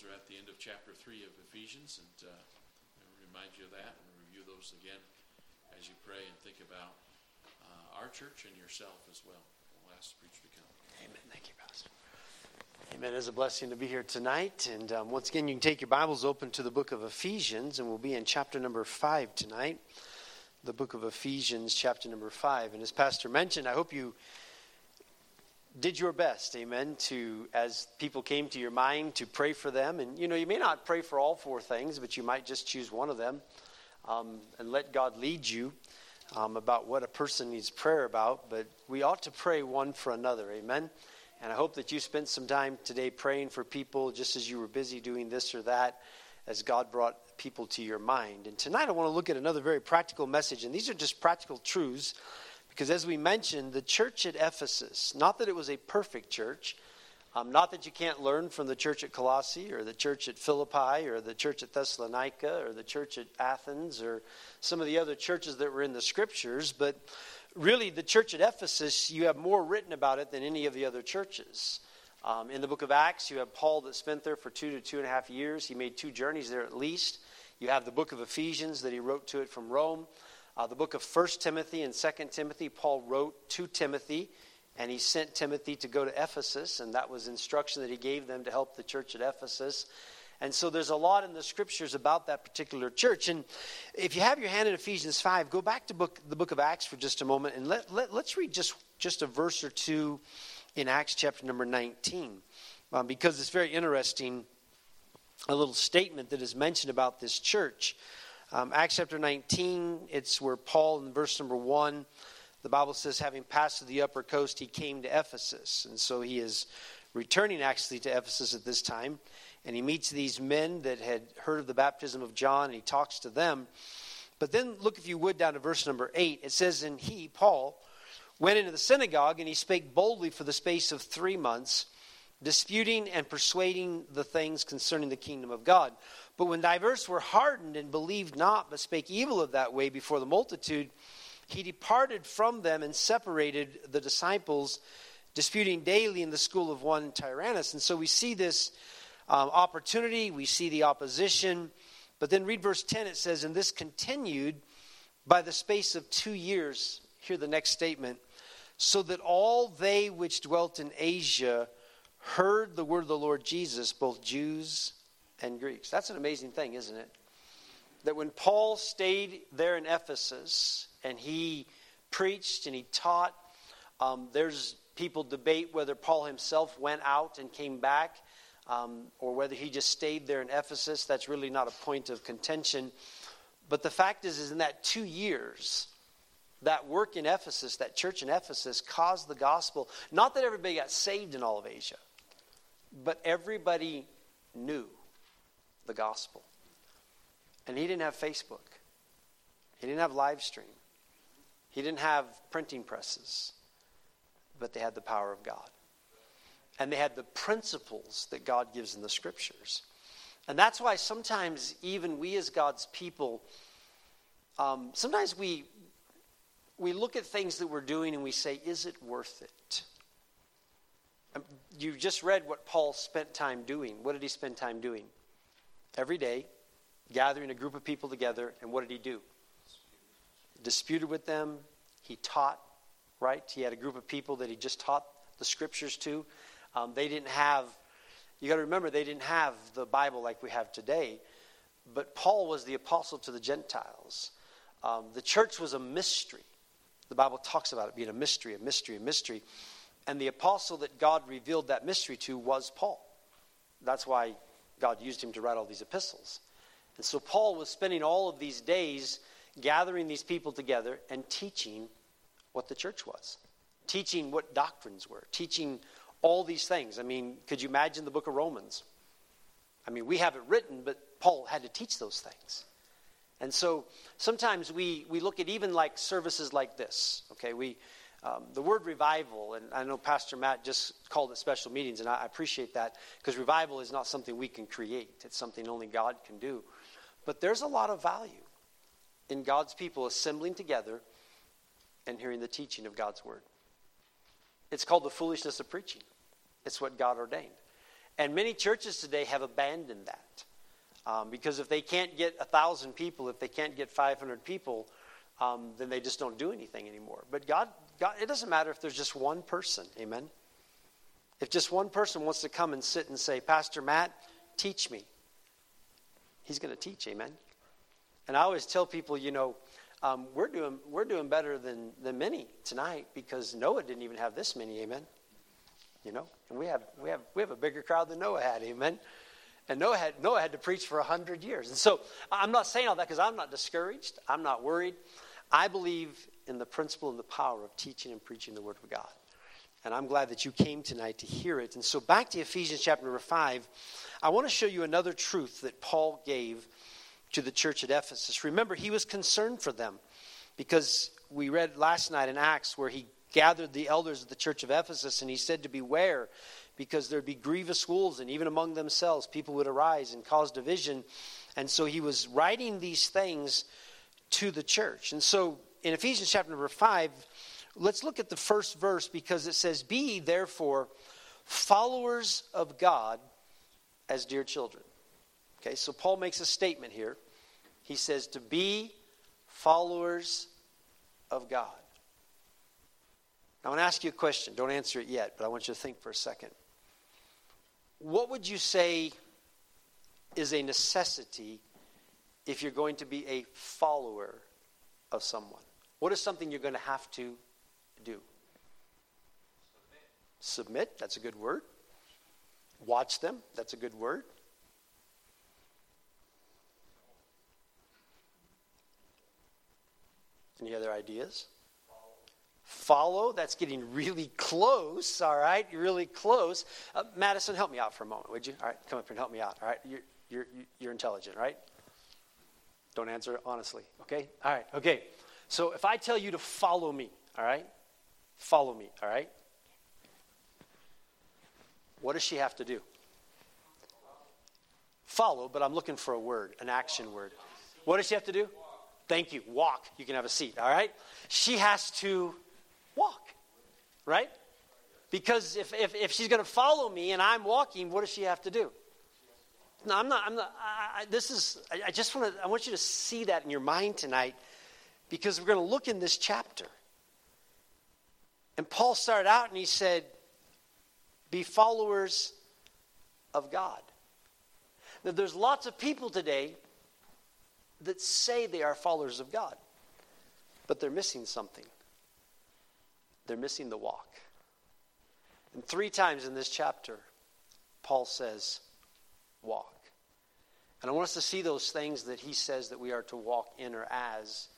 Bibles are at the end of chapter 3 of Ephesians, and uh, remind you of that and review those again as you pray and think about uh, our church and yourself as well. We'll ask the preacher to come. Amen. Thank you, Pastor. Amen. It's a blessing to be here tonight. And um, once again, you can take your Bibles open to the book of Ephesians, and we'll be in chapter number 5 tonight. The book of Ephesians, chapter number 5. And as Pastor mentioned, I hope you did your best, amen, to, as people came to your mind, to pray for them. And, you know, you may not pray for all four things, but you might just choose one of them um, and let God lead you um, about what a person needs prayer about. But we ought to pray one for another, amen. And I hope that you spent some time today praying for people just as you were busy doing this or that, as God brought people to your mind. And tonight I want to look at another very practical message, and these are just practical truths because as we mentioned, the church at Ephesus, not that it was a perfect church, um, not that you can't learn from the church at Colossae or the church at Philippi or the church at Thessalonica or the church at Athens or some of the other churches that were in the scriptures, but really the church at Ephesus, you have more written about it than any of the other churches. Um, in the book of Acts, you have Paul that spent there for two to two and a half years. He made two journeys there at least. You have the book of Ephesians that he wrote to it from Rome. Uh, the book of 1 Timothy and 2 Timothy, Paul wrote to Timothy, and he sent Timothy to go to Ephesus, and that was instruction that he gave them to help the church at Ephesus. And so there's a lot in the scriptures about that particular church. And if you have your hand in Ephesians 5, go back to book, the book of Acts for just a moment, and let, let, us read just, just a verse or two in Acts chapter number 19, um, because it's very interesting, a little statement that is mentioned about this church. Um, Acts chapter 19, it's where Paul, in verse number 1, the Bible says, having passed to the upper coast, he came to Ephesus. And so he is returning actually to Ephesus at this time. And he meets these men that had heard of the baptism of John, and he talks to them. But then look, if you would, down to verse number 8. It says, And he, Paul, went into the synagogue, and he spake boldly for the space of three months, disputing and persuading the things concerning the kingdom of God. But when divers were hardened and believed not, but spake evil of that way before the multitude, he departed from them and separated the disciples, disputing daily in the school of one Tyrannus. And so we see this um, opportunity, we see the opposition. But then read verse 10, it says, And this continued by the space of two years. Hear the next statement. So that all they which dwelt in Asia heard the word of the Lord Jesus, both Jews and Greeks. That's an amazing thing, isn't it? That when Paul stayed there in Ephesus and he preached and he taught, um, there's people debate whether Paul himself went out and came back um, or whether he just stayed there in Ephesus. That's really not a point of contention. But the fact is, is in that two years, that work in Ephesus, that church in Ephesus, caused the gospel. Not that everybody got saved in all of Asia, but everybody knew the gospel. And he didn't have Facebook, he didn't have live stream, he didn't have printing presses, but they had the power of God. And they had the principles that God gives in the scriptures. And that's why sometimes, even we as God's people, um, sometimes we, we look at things that we're doing and we say, is it worth it? Um, you just read what Paul spent time doing. What did he spend time doing? Every day, gathering a group of people together, and what did he do? Disputed with them. He taught, right? He had a group of people that he just taught the scriptures to. Um, they didn't have, you got to remember, they didn't have the Bible like we have today. But Paul was the apostle to the Gentiles. Um, the church was a mystery. The Bible talks about it being a mystery, a mystery, a mystery. And the apostle that God revealed that mystery to was Paul. That's why God used him to write all these epistles. And so Paul was spending all of these days gathering these people together and teaching what the church was, teaching what doctrines were, teaching all these things. I mean, could you imagine the book of Romans? I mean, we have it written, but Paul had to teach those things. And so sometimes we, we look at even like services like this. Okay, we, um, the word revival, and I know Pastor Matt just called it special meetings, and I appreciate that because revival is not something we can create, it's something only God can do. But there's a lot of value in God's people assembling together and hearing the teaching of God's word. It's called the foolishness of preaching, it's what God ordained. And many churches today have abandoned that. Um, because if they can't get 1,000 people, if they can't get 500 people, um, then they just don't do anything anymore. But God, God, it doesn't matter if there's just one person. Amen. If just one person wants to come and sit and say, Pastor Matt, teach me, he's going to teach. Amen. And I always tell people, you know, um, we're, doing, we're doing better than, than many tonight because Noah didn't even have this many. Amen. You know, and we have, we have, we have a bigger crowd than Noah had. Amen. And Noah had, Noah had to preach for 100 years. And so I'm not saying all that because I'm not discouraged. I'm not worried. I believe in the principle and the power of teaching and preaching the Word of God. And I'm glad that you came tonight to hear it. And so back to Ephesians chapter number 5, I want to show you another truth that Paul gave to the church at Ephesus. Remember, he was concerned for them because we read last night in Acts where he gathered the elders of the church of Ephesus and he said to beware because there'd be grievous wolves and even among themselves people would arise and cause division. And so he was writing these things to the church. And so in Ephesians chapter number 5, let's look at the first verse because it says, Be therefore followers of God as dear children. Okay, so Paul makes a statement here. He says to be followers of God. I want to ask you a question. Don't answer it yet, but I want you to think for a second. What would you say is a necessity if you're going to be a follower of someone? What is something you're going to have to do? Submit. Submit, that's a good word. Watch them, that's a good word. Any other ideas? Follow. That's getting really close, all right? You're really close. Uh, Madison, help me out for a moment, would you? All right, come up here and help me out, all right? You're, you're, you're intelligent, right? Don't answer honestly, okay? All right, okay. So if I tell you to follow me, all right? Follow me, all right? What does she have to do? Follow, but I'm looking for a word, an action word. What does she have to do? Thank you. Walk. You can have a seat, all right? She has to walk, right? Because if, if, if she's going to follow me and I'm walking, what does she have to do? No, I'm not. I'm not. I, I, this is. I, I just want to. I want you to see that in your mind tonight, because we're going to look in this chapter. And Paul started out and he said, "Be followers of God." Now, there's lots of people today that say they are followers of God, but they're missing something. They're missing the walk. And three times in this chapter, Paul says, walk. And I want us to see those things that he says that we are to walk in or as,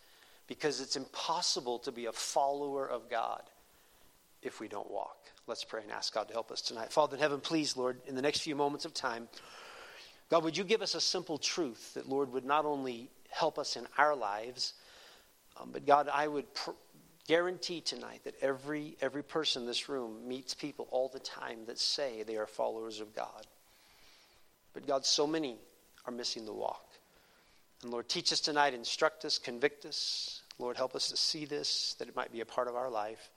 because it's impossible to be a follower of God if we don't walk. Let's pray and ask God to help us tonight. Father in heaven, please, Lord, in the next few moments of time, God, would you give us a simple truth that, Lord, would not only help us in our lives, um, but God, I would pr- guarantee tonight that every, every person in this room meets people all the time that say they are followers of God. But God, so many are missing the walk. And Lord, teach us tonight, instruct us, convict us. Lord, help us to see this, that it might be a part of our life.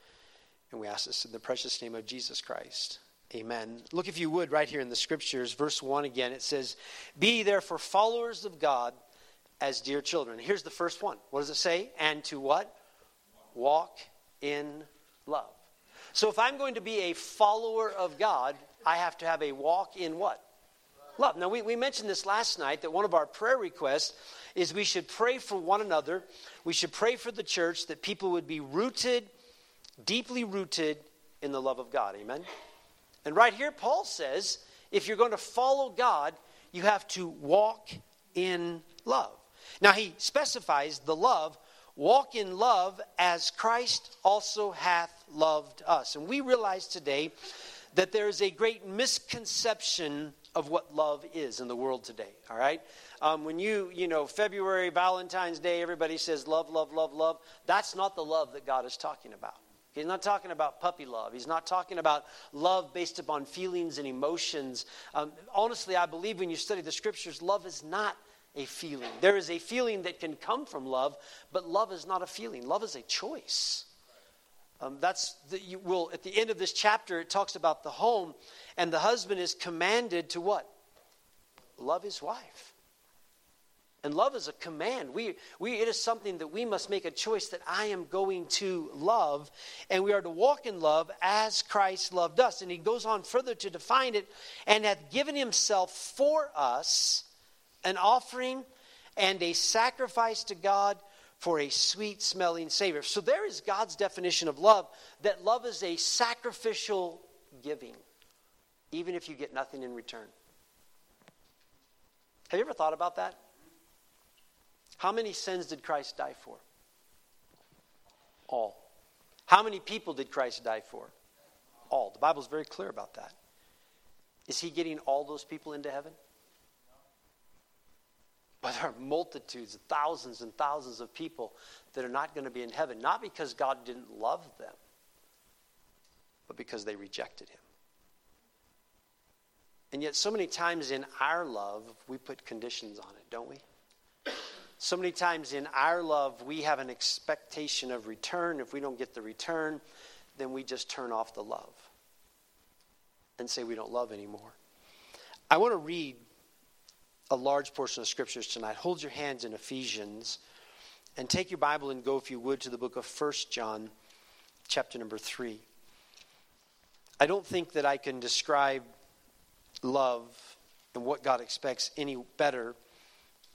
And we ask this in the precious name of Jesus Christ. Amen. Look, if you would, right here in the scriptures, verse 1 again, it says, Be therefore followers of God as dear children. Here's the first one. What does it say? And to what? Walk in love. So if I'm going to be a follower of God, I have to have a walk in what? Love. Now, we, we mentioned this last night that one of our prayer requests is we should pray for one another. We should pray for the church that people would be rooted, deeply rooted in the love of God. Amen? And right here, Paul says if you're going to follow God, you have to walk in love. Now, he specifies the love walk in love as Christ also hath loved us. And we realize today that there is a great misconception of what love is in the world today, all right? Um, when you, you know, February, Valentine's Day, everybody says love, love, love, love. That's not the love that God is talking about. He's not talking about puppy love. He's not talking about love based upon feelings and emotions. Um, honestly, I believe when you study the scriptures, love is not a feeling. There is a feeling that can come from love, but love is not a feeling. Love is a choice. Um, that's the, you will at the end of this chapter. It talks about the home, And the husband is commanded to what? Love his wife. And love is a command. We, we, it is something that we must make a choice that I am going to love. And we are to walk in love as Christ loved us. And he goes on further to define it and hath given himself for us an offering and a sacrifice to God for a sweet smelling Savior. So there is God's definition of love that love is a sacrificial giving, even if you get nothing in return. Have you ever thought about that? How many sins did Christ die for? All. How many people did Christ die for? All. The Bible is very clear about that. Is he getting all those people into heaven? But there are multitudes, thousands and thousands of people that are not going to be in heaven, not because God didn't love them, but because they rejected him. And yet, so many times in our love, we put conditions on it, don't we? So many times in our love, we have an expectation of return. If we don't get the return, then we just turn off the love and say we don't love anymore. I want to read a large portion of scriptures tonight. Hold your hands in Ephesians and take your Bible and go, if you would, to the book of First John, chapter number 3. I don't think that I can describe love and what God expects any better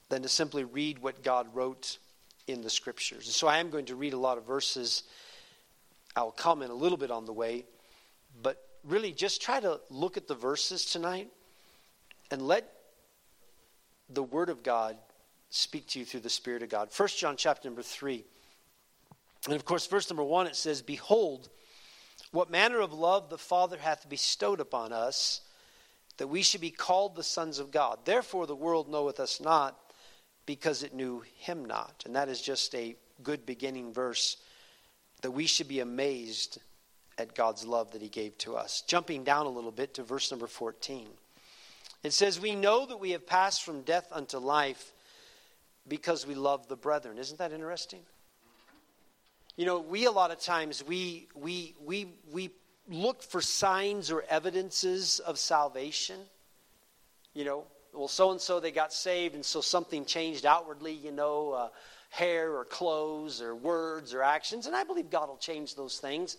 than to simply read what God wrote in the scriptures. And so I am going to read a lot of verses. I'll comment a little bit on the way, but really just try to look at the verses tonight and let the word of God speak to you through the spirit of God. First John chapter number 3. And of course verse number 1 it says behold what manner of love the Father hath bestowed upon us that we should be called the sons of God. Therefore the world knoweth us not because it knew him not. And that is just a good beginning verse that we should be amazed at God's love that he gave to us. Jumping down a little bit to verse number 14. It says, We know that we have passed from death unto life because we love the brethren. Isn't that interesting? You know, we a lot of times we we we we look for signs or evidences of salvation. You know, well, so and so they got saved, and so something changed outwardly, you know, uh, hair or clothes or words or actions. And I believe God will change those things.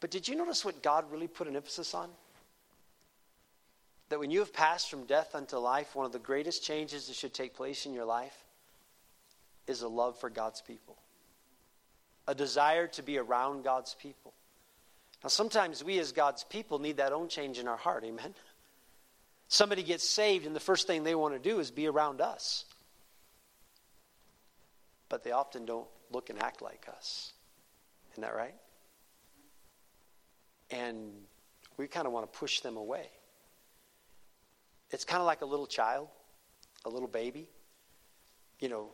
But did you notice what God really put an emphasis on? That when you have passed from death unto life, one of the greatest changes that should take place in your life is a love for God's people, a desire to be around God's people. Now, sometimes we as God's people need that own change in our heart, amen? Somebody gets saved, and the first thing they want to do is be around us. But they often don't look and act like us. Isn't that right? And we kind of want to push them away. It's kind of like a little child, a little baby. You know,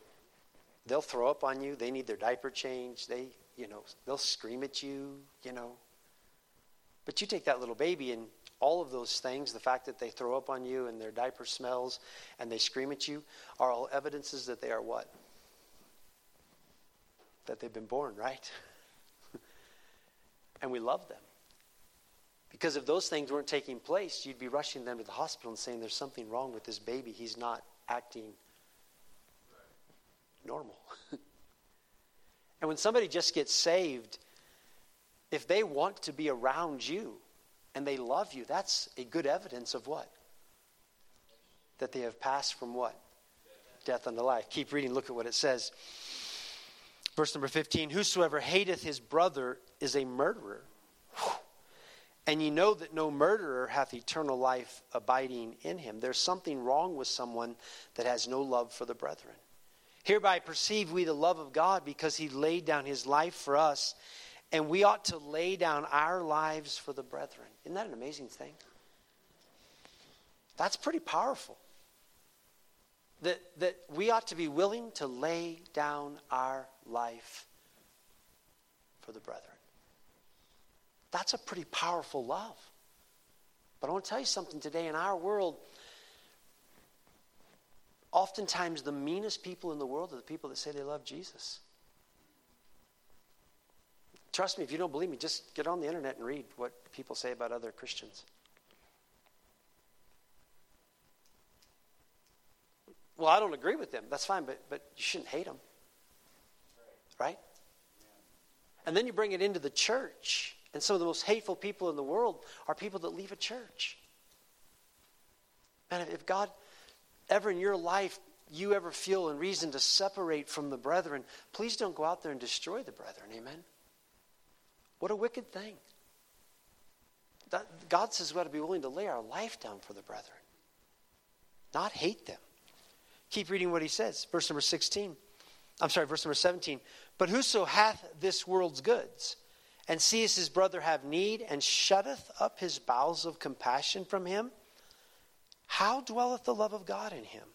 they'll throw up on you. They need their diaper changed. They, you know, they'll scream at you, you know. But you take that little baby and all of those things, the fact that they throw up on you and their diaper smells and they scream at you, are all evidences that they are what? That they've been born, right? and we love them. Because if those things weren't taking place, you'd be rushing them to the hospital and saying, There's something wrong with this baby. He's not acting normal. and when somebody just gets saved, if they want to be around you, and they love you, that's a good evidence of what? That they have passed from what? Death unto life. Keep reading, look at what it says. Verse number 15 Whosoever hateth his brother is a murderer. And ye know that no murderer hath eternal life abiding in him. There's something wrong with someone that has no love for the brethren. Hereby perceive we the love of God because he laid down his life for us, and we ought to lay down our lives for the brethren. Isn't that an amazing thing? That's pretty powerful. That, that we ought to be willing to lay down our life for the brethren. That's a pretty powerful love. But I want to tell you something today in our world, oftentimes the meanest people in the world are the people that say they love Jesus. Trust me, if you don't believe me, just get on the internet and read what people say about other Christians. Well, I don't agree with them. That's fine, but, but you shouldn't hate them. Right? And then you bring it into the church. And some of the most hateful people in the world are people that leave a church. Man, if God ever in your life you ever feel a reason to separate from the brethren, please don't go out there and destroy the brethren. Amen. What a wicked thing. That, God says we ought to be willing to lay our life down for the brethren, not hate them. Keep reading what he says. Verse number 16. I'm sorry, verse number 17. But whoso hath this world's goods, and seeth his brother have need, and shutteth up his bowels of compassion from him, how dwelleth the love of God in him?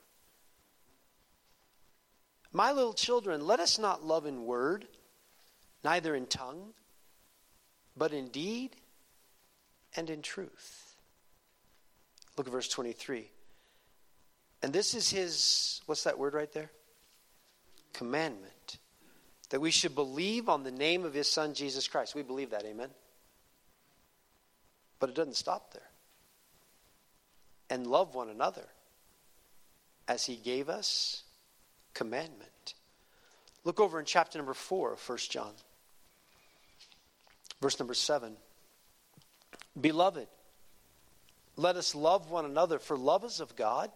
My little children, let us not love in word, neither in tongue, but in deed and in truth. Look at verse 23. And this is his, what's that word right there? Commandment. That we should believe on the name of his son, Jesus Christ. We believe that, amen? But it doesn't stop there. And love one another as he gave us commandment. Look over in chapter number 4 of 1 John, verse number 7. Beloved, let us love one another, for love is of God,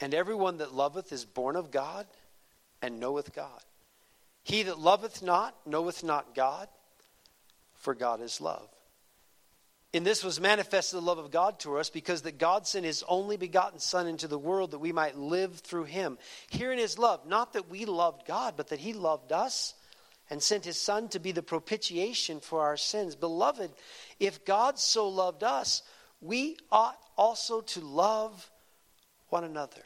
and everyone that loveth is born of God and knoweth God. He that loveth not knoweth not God, for God is love. In this was manifested the love of God to us because that God sent his only begotten Son into the world that we might live through him. Herein is love, not that we loved God, but that he loved us and sent his Son to be the propitiation for our sins. Beloved, if God so loved us, we ought also to love one another.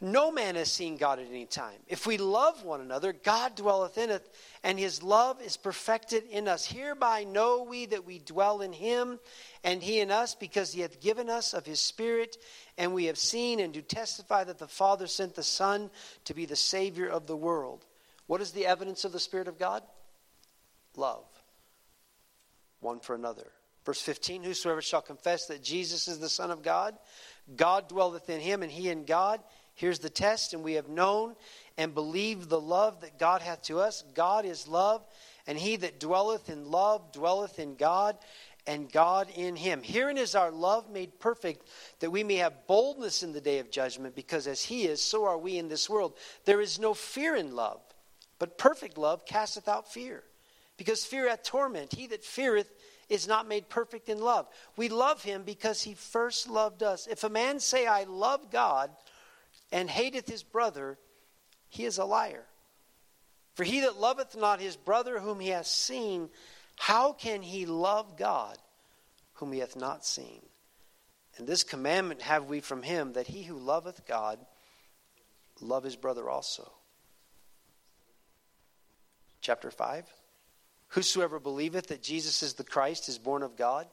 No man has seen God at any time. If we love one another, God dwelleth in us, and his love is perfected in us. Hereby know we that we dwell in him, and he in us, because he hath given us of his Spirit. And we have seen and do testify that the Father sent the Son to be the Savior of the world. What is the evidence of the Spirit of God? Love one for another. Verse 15 Whosoever shall confess that Jesus is the Son of God, God dwelleth in him, and he in God. Here's the test, and we have known and believed the love that God hath to us. God is love, and he that dwelleth in love dwelleth in God, and God in him. Herein is our love made perfect, that we may have boldness in the day of judgment, because as he is, so are we in this world. There is no fear in love, but perfect love casteth out fear, because fear hath torment. He that feareth is not made perfect in love. We love him because he first loved us. If a man say, I love God, and hateth his brother, he is a liar. For he that loveth not his brother whom he hath seen, how can he love God whom he hath not seen? And this commandment have we from him that he who loveth God love his brother also. Chapter 5 Whosoever believeth that Jesus is the Christ is born of God.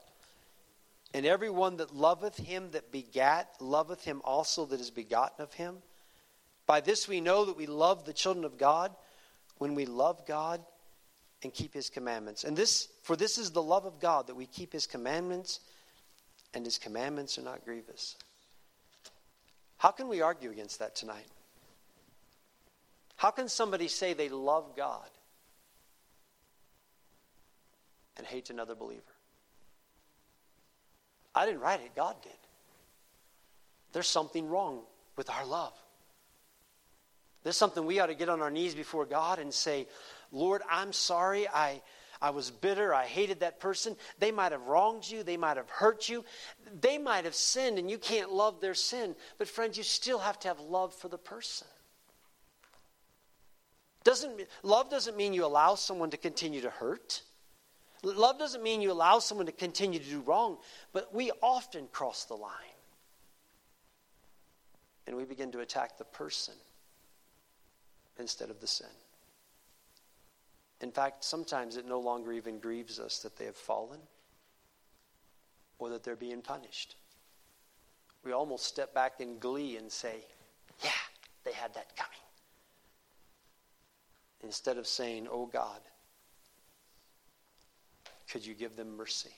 And every one that loveth him that begat loveth him also that is begotten of him. By this we know that we love the children of God when we love God and keep his commandments. And this for this is the love of God that we keep his commandments and his commandments are not grievous. How can we argue against that tonight? How can somebody say they love God and hate another believer? I didn't write it, God did. There's something wrong with our love. There's something we ought to get on our knees before God and say, Lord, I'm sorry. I, I was bitter. I hated that person. They might have wronged you. They might have hurt you. They might have sinned, and you can't love their sin. But, friends, you still have to have love for the person. Doesn't, love doesn't mean you allow someone to continue to hurt. Love doesn't mean you allow someone to continue to do wrong, but we often cross the line. And we begin to attack the person instead of the sin. In fact, sometimes it no longer even grieves us that they have fallen or that they're being punished. We almost step back in glee and say, Yeah, they had that coming. Instead of saying, Oh God, could you give them mercy?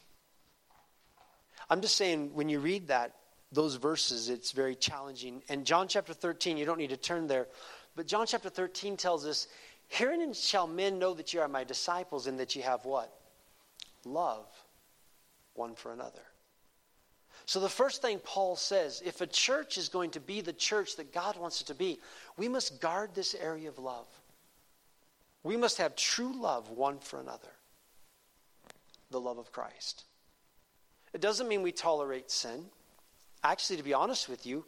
I'm just saying, when you read that, those verses, it's very challenging. And John chapter 13, you don't need to turn there, but John chapter 13 tells us, Herein shall men know that you are my disciples and that you have what? Love one for another. So, the first thing Paul says if a church is going to be the church that God wants it to be, we must guard this area of love. We must have true love one for another the love of Christ. It doesn't mean we tolerate sin. Actually, to be honest with you,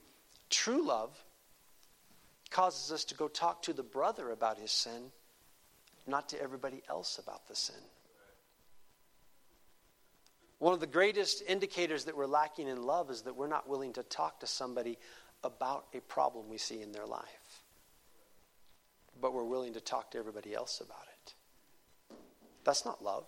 true love causes us to go talk to the brother about his sin, not to everybody else about the sin. One of the greatest indicators that we're lacking in love is that we're not willing to talk to somebody about a problem we see in their life. But we're willing to talk to everybody else about it. That's not love.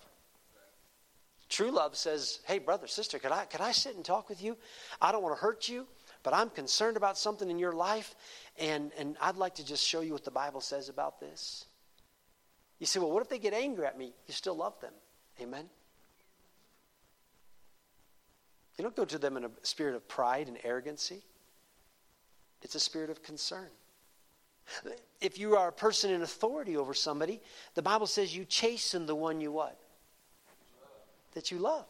True love says, hey, brother, sister, could I, could I sit and talk with you? I don't want to hurt you, but I'm concerned about something in your life, and, and I'd like to just show you what the Bible says about this. You say, well, what if they get angry at me? You still love them. Amen? You don't go to them in a spirit of pride and arrogancy. It's a spirit of concern. If you are a person in authority over somebody, the Bible says you chasten the one you what? That you love.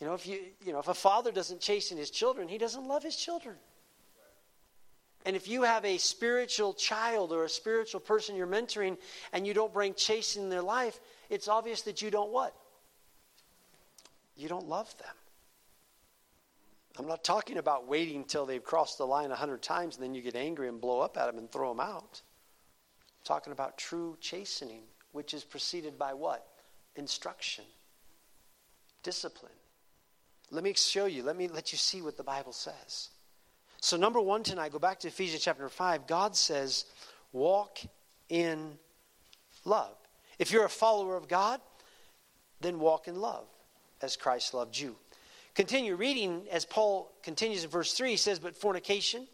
You know, if you you know, if a father doesn't chasten his children, he doesn't love his children. And if you have a spiritual child or a spiritual person you're mentoring and you don't bring chastening in their life, it's obvious that you don't what? You don't love them. I'm not talking about waiting until they've crossed the line a hundred times and then you get angry and blow up at them and throw them out. I'm talking about true chastening, which is preceded by what? Instruction discipline. Let me show you. Let me let you see what the Bible says. So, number one tonight, go back to Ephesians chapter 5. God says, walk in love. If you're a follower of God, then walk in love as Christ loved you. Continue reading as Paul continues in verse 3. He says, But fornication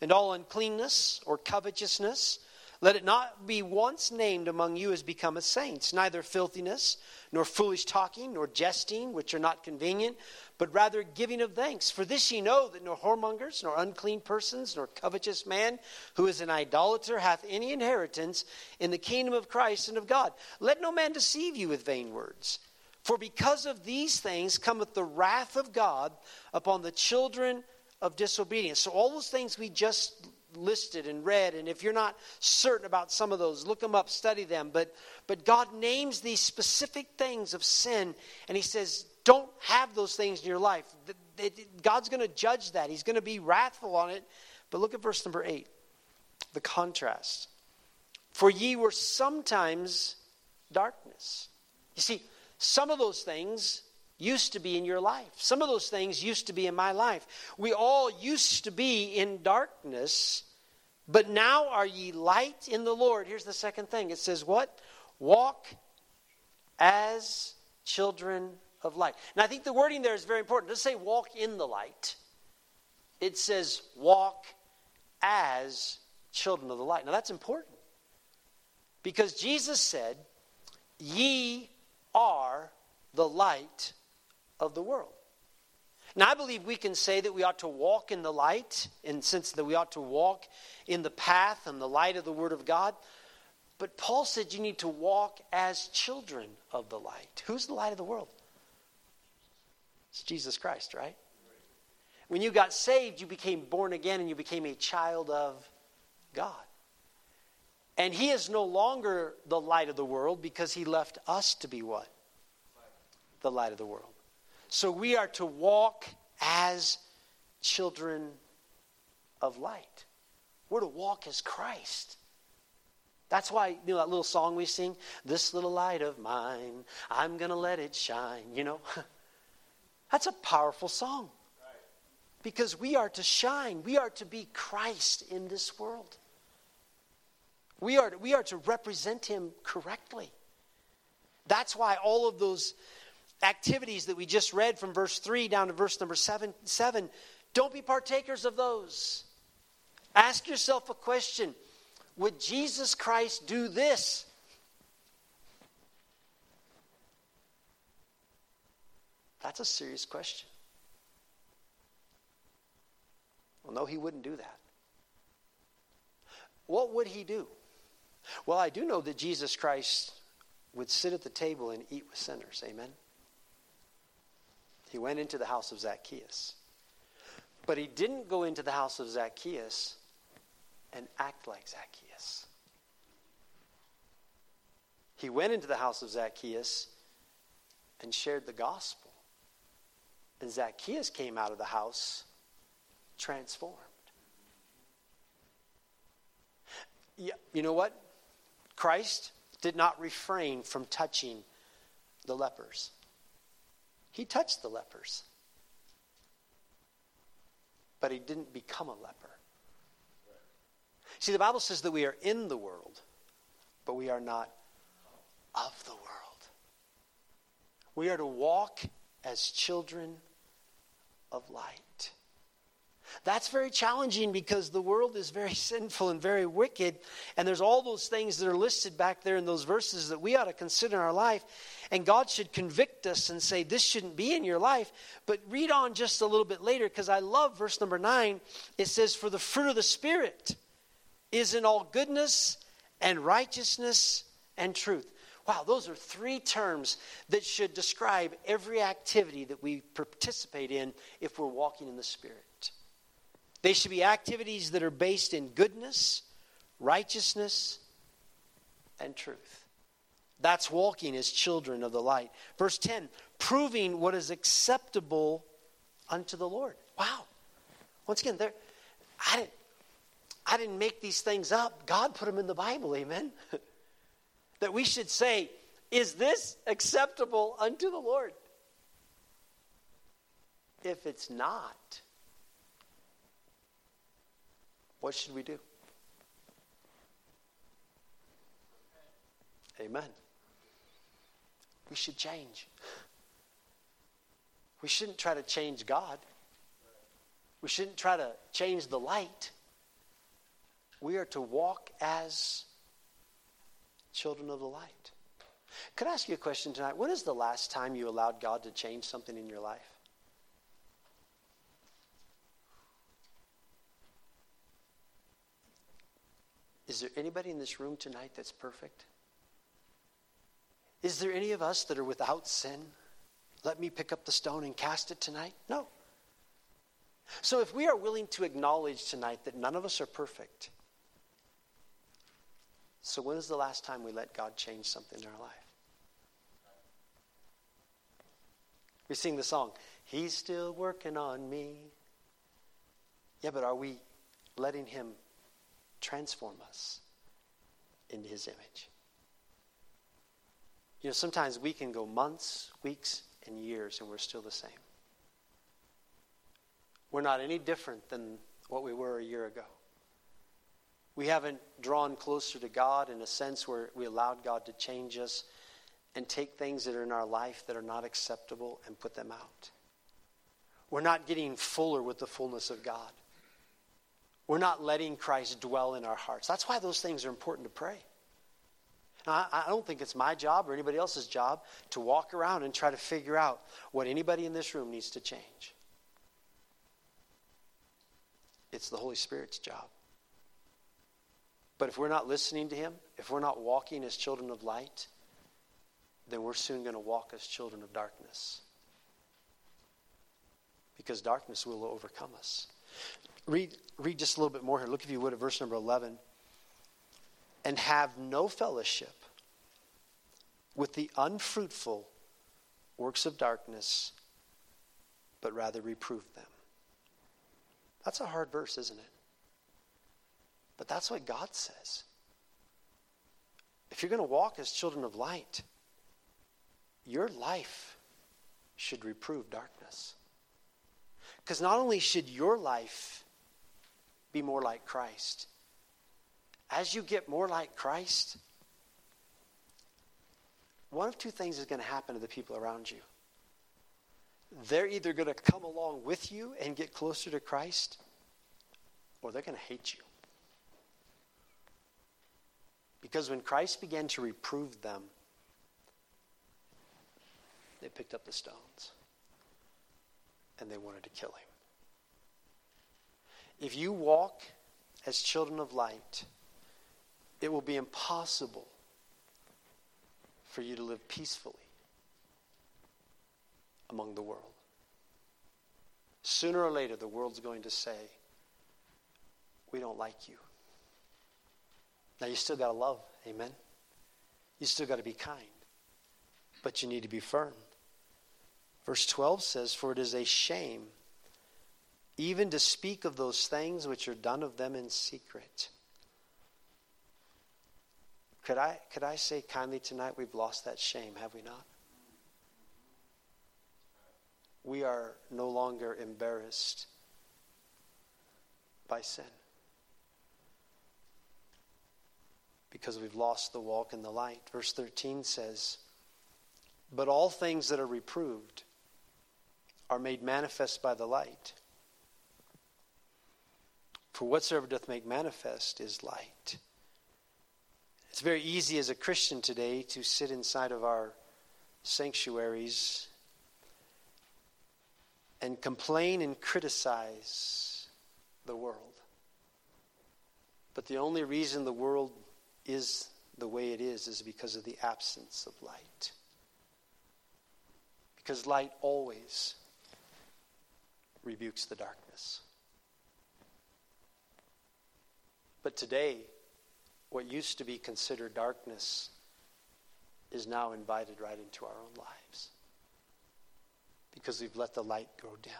and all uncleanness or covetousness let it not be once named among you as become as saints, neither filthiness, nor foolish talking, nor jesting, which are not convenient, but rather giving of thanks. For this ye know that no whoremongers, nor unclean persons, nor covetous man who is an idolater hath any inheritance in the kingdom of Christ and of God. Let no man deceive you with vain words. For because of these things cometh the wrath of God upon the children of disobedience. So, all those things we just listed and read. And if you're not certain about some of those, look them up, study them. But, but God names these specific things of sin, and He says, don't have those things in your life. God's going to judge that, He's going to be wrathful on it. But look at verse number eight the contrast. For ye were sometimes darkness. You see, some of those things used to be in your life. Some of those things used to be in my life. We all used to be in darkness, but now are ye light in the Lord. Here's the second thing it says, What? Walk as children of light. Now, I think the wording there is very important. It doesn't say walk in the light, it says walk as children of the light. Now, that's important because Jesus said, Ye are the light of the world. Now, I believe we can say that we ought to walk in the light, in the sense that we ought to walk in the path and the light of the Word of God. But Paul said you need to walk as children of the light. Who's the light of the world? It's Jesus Christ, right? When you got saved, you became born again and you became a child of God. And He is no longer the light of the world because He left us to be what? The light of the world. So we are to walk as children of light. We're to walk as Christ. That's why, you know, that little song we sing, This Little Light of Mine, I'm going to let it shine, you know? That's a powerful song. Because we are to shine, we are to be Christ in this world. We are, we are to represent Him correctly. That's why all of those activities that we just read from verse 3 down to verse number 7, 7 don't be partakers of those. Ask yourself a question Would Jesus Christ do this? That's a serious question. Well, no, he wouldn't do that. What would he do? Well, I do know that Jesus Christ would sit at the table and eat with sinners. Amen? He went into the house of Zacchaeus. But he didn't go into the house of Zacchaeus and act like Zacchaeus. He went into the house of Zacchaeus and shared the gospel. And Zacchaeus came out of the house transformed. Yeah, you know what? Christ did not refrain from touching the lepers. He touched the lepers. But he didn't become a leper. See, the Bible says that we are in the world, but we are not of the world. We are to walk as children of light. That's very challenging because the world is very sinful and very wicked. And there's all those things that are listed back there in those verses that we ought to consider in our life. And God should convict us and say, This shouldn't be in your life. But read on just a little bit later because I love verse number nine. It says, For the fruit of the Spirit is in all goodness and righteousness and truth. Wow, those are three terms that should describe every activity that we participate in if we're walking in the Spirit. They should be activities that are based in goodness, righteousness, and truth. That's walking as children of the light. Verse 10 proving what is acceptable unto the Lord. Wow. Once again, there, I, didn't, I didn't make these things up. God put them in the Bible, amen? that we should say, Is this acceptable unto the Lord? If it's not, what should we do? Amen. We should change. We shouldn't try to change God. We shouldn't try to change the light. We are to walk as children of the light. Could I ask you a question tonight? When is the last time you allowed God to change something in your life? Is there anybody in this room tonight that's perfect? Is there any of us that are without sin? Let me pick up the stone and cast it tonight? No. So if we are willing to acknowledge tonight that none of us are perfect, so, when is the last time we let God change something in our life? We sing the song, He's still working on me. Yeah, but are we letting Him transform us into His image? You know, sometimes we can go months, weeks, and years, and we're still the same. We're not any different than what we were a year ago. We haven't drawn closer to God in a sense where we allowed God to change us and take things that are in our life that are not acceptable and put them out. We're not getting fuller with the fullness of God. We're not letting Christ dwell in our hearts. That's why those things are important to pray. Now, I don't think it's my job or anybody else's job to walk around and try to figure out what anybody in this room needs to change. It's the Holy Spirit's job. But if we're not listening to Him, if we're not walking as children of light, then we're soon going to walk as children of darkness. Because darkness will overcome us. Read, read just a little bit more here. Look, if you would, at verse number 11. And have no fellowship with the unfruitful works of darkness, but rather reprove them. That's a hard verse, isn't it? But that's what God says. If you're going to walk as children of light, your life should reprove darkness. Because not only should your life be more like Christ, as you get more like Christ, one of two things is going to happen to the people around you. They're either going to come along with you and get closer to Christ, or they're going to hate you. Because when Christ began to reprove them, they picked up the stones and they wanted to kill him. If you walk as children of light, it will be impossible for you to live peacefully among the world. Sooner or later, the world's going to say, We don't like you. Now, you still got to love, amen? You still got to be kind, but you need to be firm. Verse 12 says, For it is a shame even to speak of those things which are done of them in secret. Could I, could I say kindly tonight, we've lost that shame, have we not? We are no longer embarrassed by sin because we've lost the walk in the light. Verse 13 says, But all things that are reproved are made manifest by the light for whatsoever doth make manifest is light. It's very easy as a Christian today to sit inside of our sanctuaries and complain and criticize the world. But the only reason the world is the way it is is because of the absence of light. Because light always rebukes the darkness. But today, what used to be considered darkness is now invited right into our own lives because we've let the light grow dim.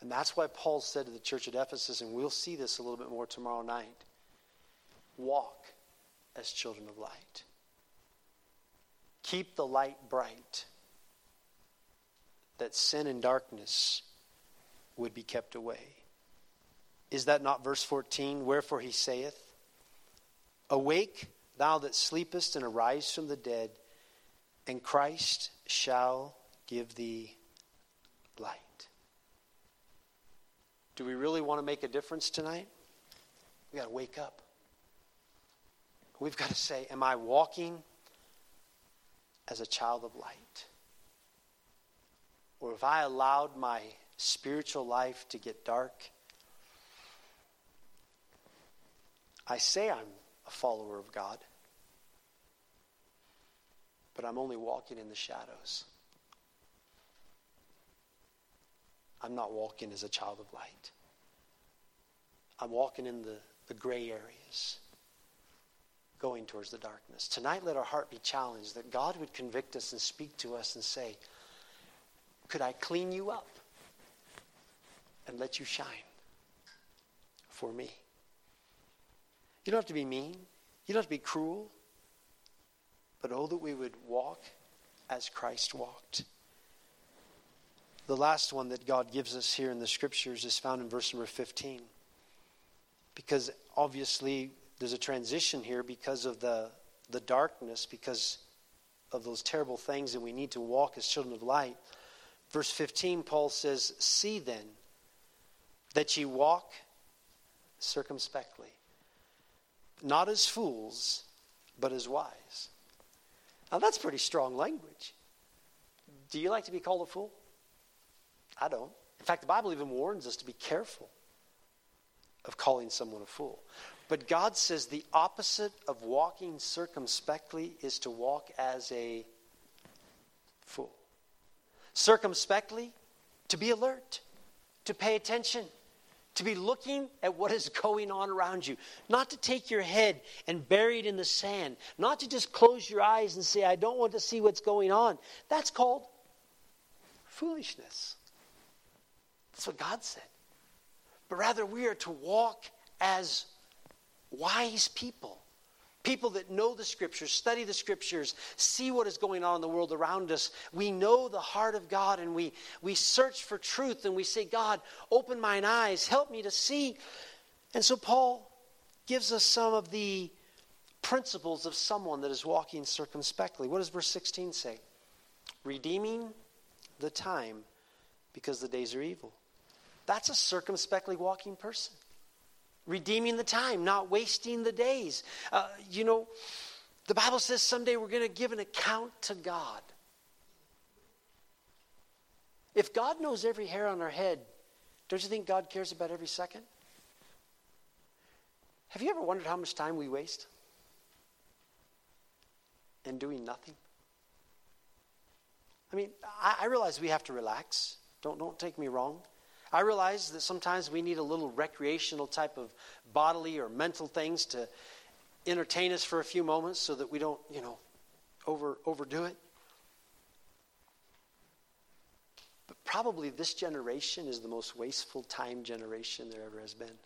And that's why Paul said to the church at Ephesus, and we'll see this a little bit more tomorrow night walk as children of light. Keep the light bright, that sin and darkness would be kept away. Is that not verse 14? Wherefore he saith, Awake, thou that sleepest, and arise from the dead, and Christ shall give thee light. Do we really want to make a difference tonight? We've got to wake up. We've got to say, Am I walking as a child of light? Or have I allowed my spiritual life to get dark I say I'm a follower of God, but I'm only walking in the shadows. I'm not walking as a child of light. I'm walking in the, the gray areas, going towards the darkness. Tonight, let our heart be challenged that God would convict us and speak to us and say, Could I clean you up and let you shine for me? You don't have to be mean. You don't have to be cruel. But oh, that we would walk as Christ walked. The last one that God gives us here in the scriptures is found in verse number 15. Because obviously there's a transition here because of the, the darkness, because of those terrible things, and we need to walk as children of light. Verse 15, Paul says, See then that ye walk circumspectly not as fools, but as wise. Now, that's pretty strong language. Do you like to be called a fool? I don't. In fact, the Bible even warns us to be careful of calling someone a fool. But God says the opposite of walking circumspectly is to walk as a fool. Circumspectly, to be alert, to pay attention, to be looking at what is going on around you, not to take your head and bury it in the sand, not to just close your eyes and say, I don't want to see what's going on. That's called foolishness. That's what God said. But rather, we are to walk as wise people people that know the scriptures, study the scriptures, see what is going on in the world around us. We know the heart of God and we, we search for truth and we say, God, open mine eyes, help me to see. And so Paul gives us some of the principles of someone that is walking circumspectly. What does verse 16 say? Redeeming the time because the days are evil. That's a circumspectly walking person redeeming the time, not wasting the days. Uh, you know, the Bible says someday we're going to give an account to God. If God knows every hair on our head, Don't you think God cares about every second? Have you ever wondered how much time we waste in doing nothing? I mean, I, I realize we have to relax. Don't, don't take me wrong. I realize that sometimes we need a little recreational type of bodily or mental things to entertain us for a few moments so that we don't, you know, over, overdo it. But probably this generation is the most wasteful time generation there ever has been.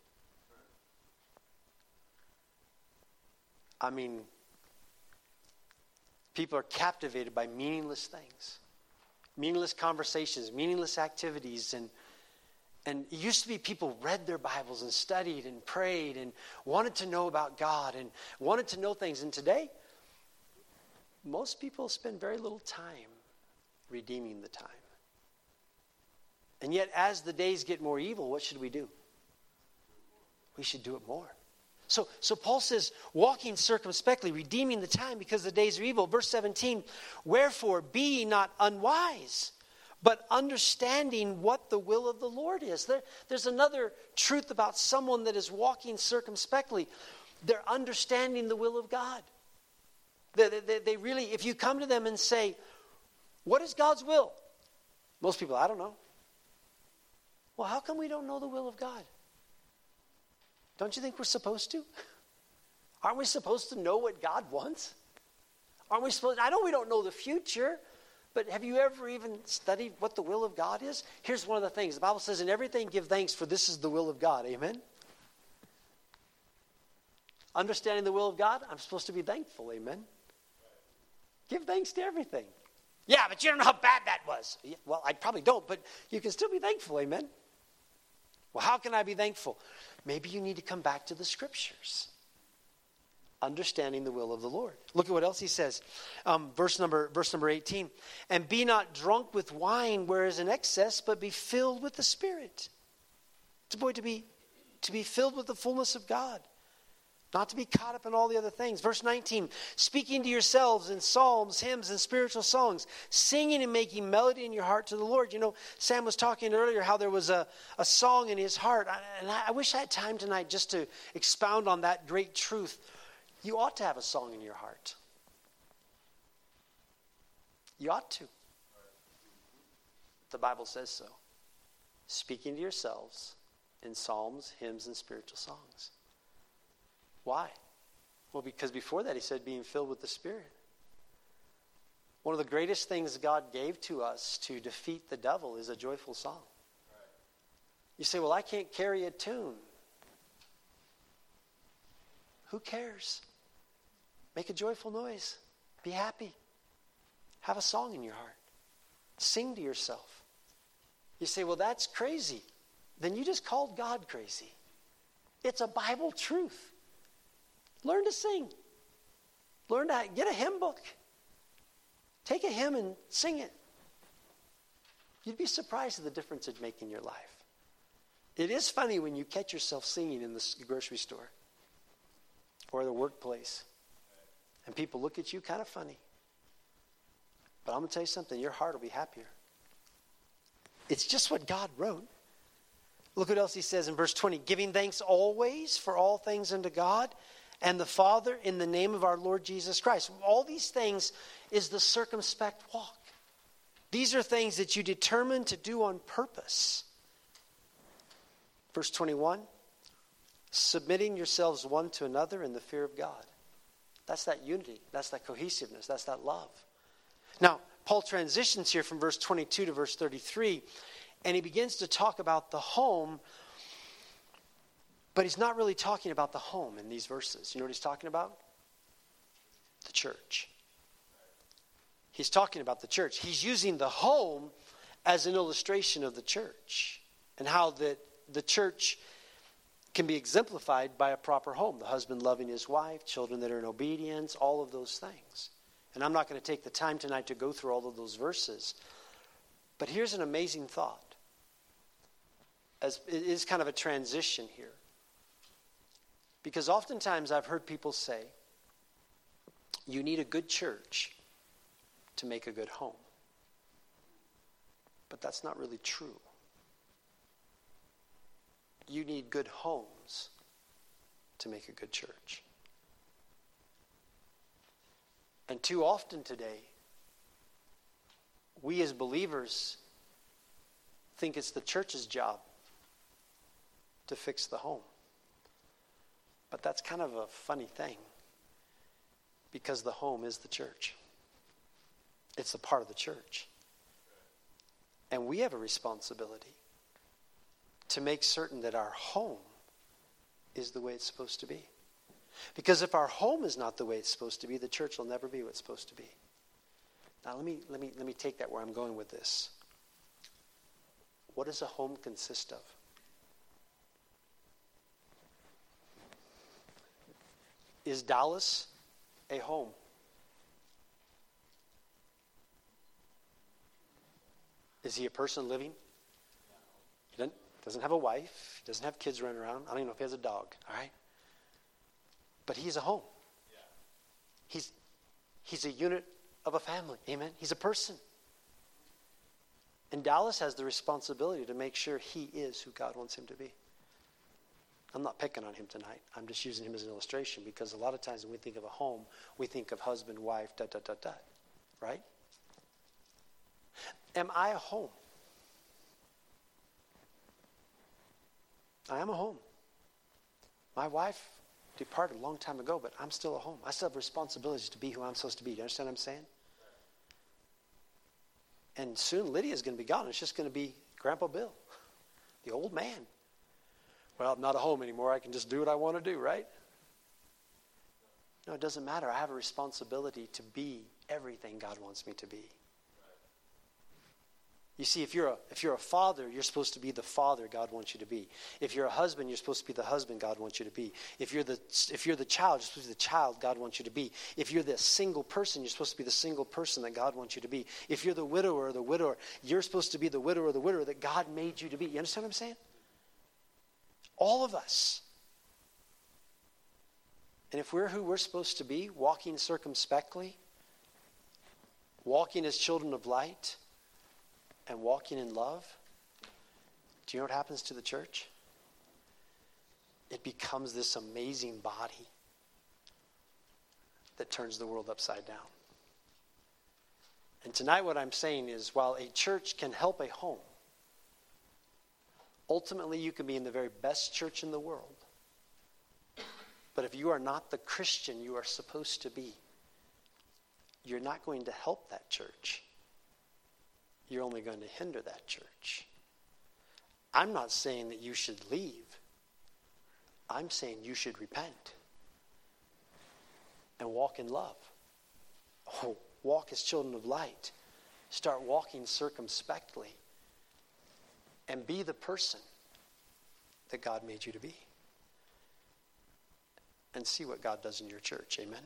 I mean, people are captivated by meaningless things, meaningless conversations, meaningless activities, and and it used to be people read their Bibles and studied and prayed and wanted to know about God and wanted to know things. And today, most people spend very little time redeeming the time. And yet, as the days get more evil, what should we do? We should do it more. So, so Paul says, walking circumspectly, redeeming the time because the days are evil. Verse 17, wherefore be ye not unwise, but understanding what the will of the Lord is. There, there's another truth about someone that is walking circumspectly. They're understanding the will of God. They, they, they really, if you come to them and say, What is God's will? Most people, I don't know. Well, how come we don't know the will of God? Don't you think we're supposed to? Aren't we supposed to know what God wants? Aren't we supposed I know we don't know the future, but have you ever even studied what the will of God is? Here's one of the things. The Bible says, in everything give thanks, for this is the will of God. Amen? Understanding the will of God, I'm supposed to be thankful. Amen? Give thanks to everything. Yeah, but you don't know how bad that was. well, I probably don't, but you can still be thankful. Amen? Well, how can I be thankful? Maybe you need to come back to the scriptures. Understanding the will of the Lord. Look at what else he says. Um, verse number verse number 18. And be not drunk with wine where is an excess, but be filled with the Spirit. It's a boy to be to be filled with the fullness of God not to be caught up in all the other things. Verse 19, speaking to yourselves in psalms, hymns, and spiritual songs, singing and making melody in your heart to the Lord. You know, Sam was talking earlier how there was a, a song in his heart, and I, I wish I had time tonight just to expound on that great truth. You ought to have a song in your heart. You ought to. The Bible says so. Speaking to yourselves in psalms, hymns, and spiritual songs. Why? Well, because before that he said being filled with the Spirit. One of the greatest things God gave to us to defeat the devil is a joyful song. You say, Well, I can't carry a tune. Who cares? Make a joyful noise. Be happy. Have a song in your heart. Sing to yourself. You say, Well, that's crazy. Then you just called God crazy. It's a Bible truth. Learn to sing. Learn to get a hymn book. Take a hymn and sing it. You'd be surprised at the difference it'd make in your life. It is funny when you catch yourself singing in the grocery store or the workplace, and people look at you kind of funny. But I'm going to tell you something your heart will be happier. It's just what God wrote. Look what else he says in verse 20 giving thanks always for all things unto God and the Father in the name of our Lord Jesus Christ. All these things is the circumspect walk. These are things that you determine to do on purpose. Verse 21 submitting yourselves one to another in the fear of God. That's that unity, that's that cohesiveness, that's that love. Now, Paul transitions here from verse 22 to verse 33, and he begins to talk about the home but he's not really talking about the home in these verses. You know what he's talking about? The church. He's talking about the church. He's using the home as an illustration of the church and how that the church can be exemplified by a proper home. The husband loving his wife, children that are in obedience, all of those things. And I'm not going to take the time tonight to go through all of those verses. But here's an amazing thought. As it is kind of a transition here. Because oftentimes I've heard people say, you need a good church to make a good home. But that's not really true. You need good homes to make a good church. And too often today, we as believers think it's the church's job to fix the home. But that's kind of a funny thing because the home is the church, it's a part of the church. And we have a responsibility to make certain that our home is the way it's supposed to be. Because if our home is not the way it's supposed to be, the church will never be what it's supposed to be. Now let me let me let me take that where I'm going with this. What does a home consist of? Is Dallas a home? Is he a person living? Doesn't have a wife. Doesn't have kids running around. I don't even know if he has a dog. All right? But he's a home. He's, he's a unit of a family. Amen? He's a person. And Dallas has the responsibility to make sure he is who God wants him to be. I'm not picking on him tonight. I'm just using him as an illustration because a lot of times when we think of a home, we think of husband, wife, da, da, da, da. Right? Am I a home? I am a home. My wife departed a long time ago, but I'm still a home. I still have responsibilities to be who I'm supposed to be. Do you understand what I'm saying? And soon Lydia's going to be gone. It's just going to be Grandpa Bill, the old man. Well, I'm not a home anymore. I can just do what I want to do, right? No, it doesn't matter. I have a responsibility to be everything God wants me to be. You see, if you're, a, if you're a father, you're supposed to be the father God wants you to be. If you're a husband, you're supposed to be the husband God wants you to be. If you're the, if you're the child, you're supposed to be the child God wants you to be. If you're the single person, you're supposed to be the single person that God wants you to be. If you're the widower or the widower, you're supposed to be the widower or the widower that God made you to be. You understand what I'm saying? All of us. And if we're who we're supposed to be, walking circumspectly, walking as children of light, and walking in love, do you know what happens to the church? It becomes this amazing body that turns the world upside down. And tonight, what I'm saying is while a church can help a home, Ultimately, you can be in the very best church in the world. But if you are not the Christian you are supposed to be, you're not going to help that church. You're only going to hinder that church. I'm not saying that you should leave. I'm saying you should repent and walk in love. Oh, walk as children of light. Start walking circumspectly and be the person that God made you to be. And see what God does in your church. Amen.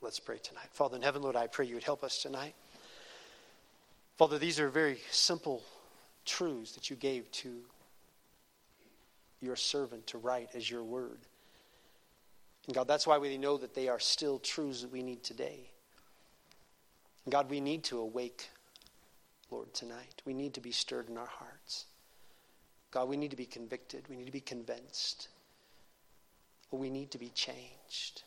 Let's pray tonight. Father in heaven, Lord, I pray you would help us tonight. Father, these are very simple truths that you gave to your servant to write as your word. And God, that's why we know that they are still truths that we need today. And God, we need to awake Lord, tonight. We need to be stirred in our hearts. God, we need to be convicted. We need to be convinced. We need to be changed.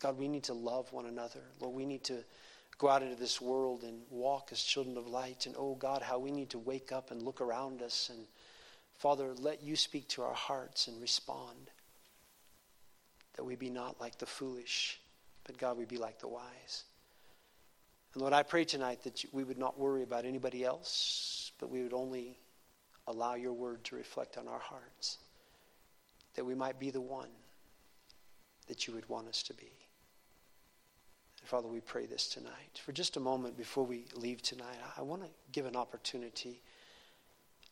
God, we need to love one another. Lord, we need to go out into this world and walk as children of light. And oh, God, how we need to wake up and look around us. And Father, let you speak to our hearts and respond. That we be not like the foolish, but God, we be like the wise. And Lord, I pray tonight that we would not worry about anybody else, but we would only allow your word to reflect on our hearts. That we might be the one that you would want us to be. And Father, we pray this tonight. For just a moment before we leave tonight, I want to give an opportunity,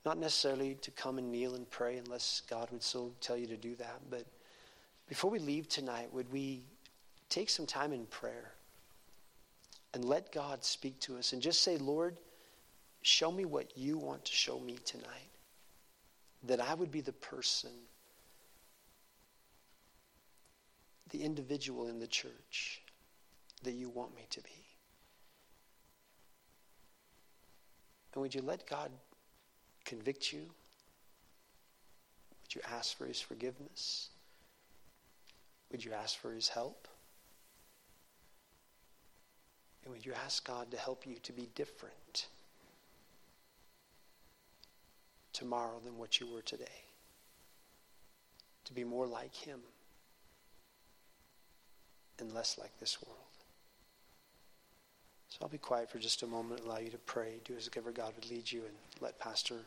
not necessarily to come and kneel and pray unless God would so tell you to do that, but before we leave tonight, would we take some time in prayer? and let God speak to us and just say, Lord, show me what you want to show me tonight. That I would be the person, the individual in the church that you want me to be. And would you let God convict you? Would you ask for his forgiveness? Would you ask for his help? And would you ask God to help you to be different tomorrow than what you were today? To be more like him and less like this world. So I'll be quiet for just a moment, allow you to pray, do as ever God would lead you, and let Pastor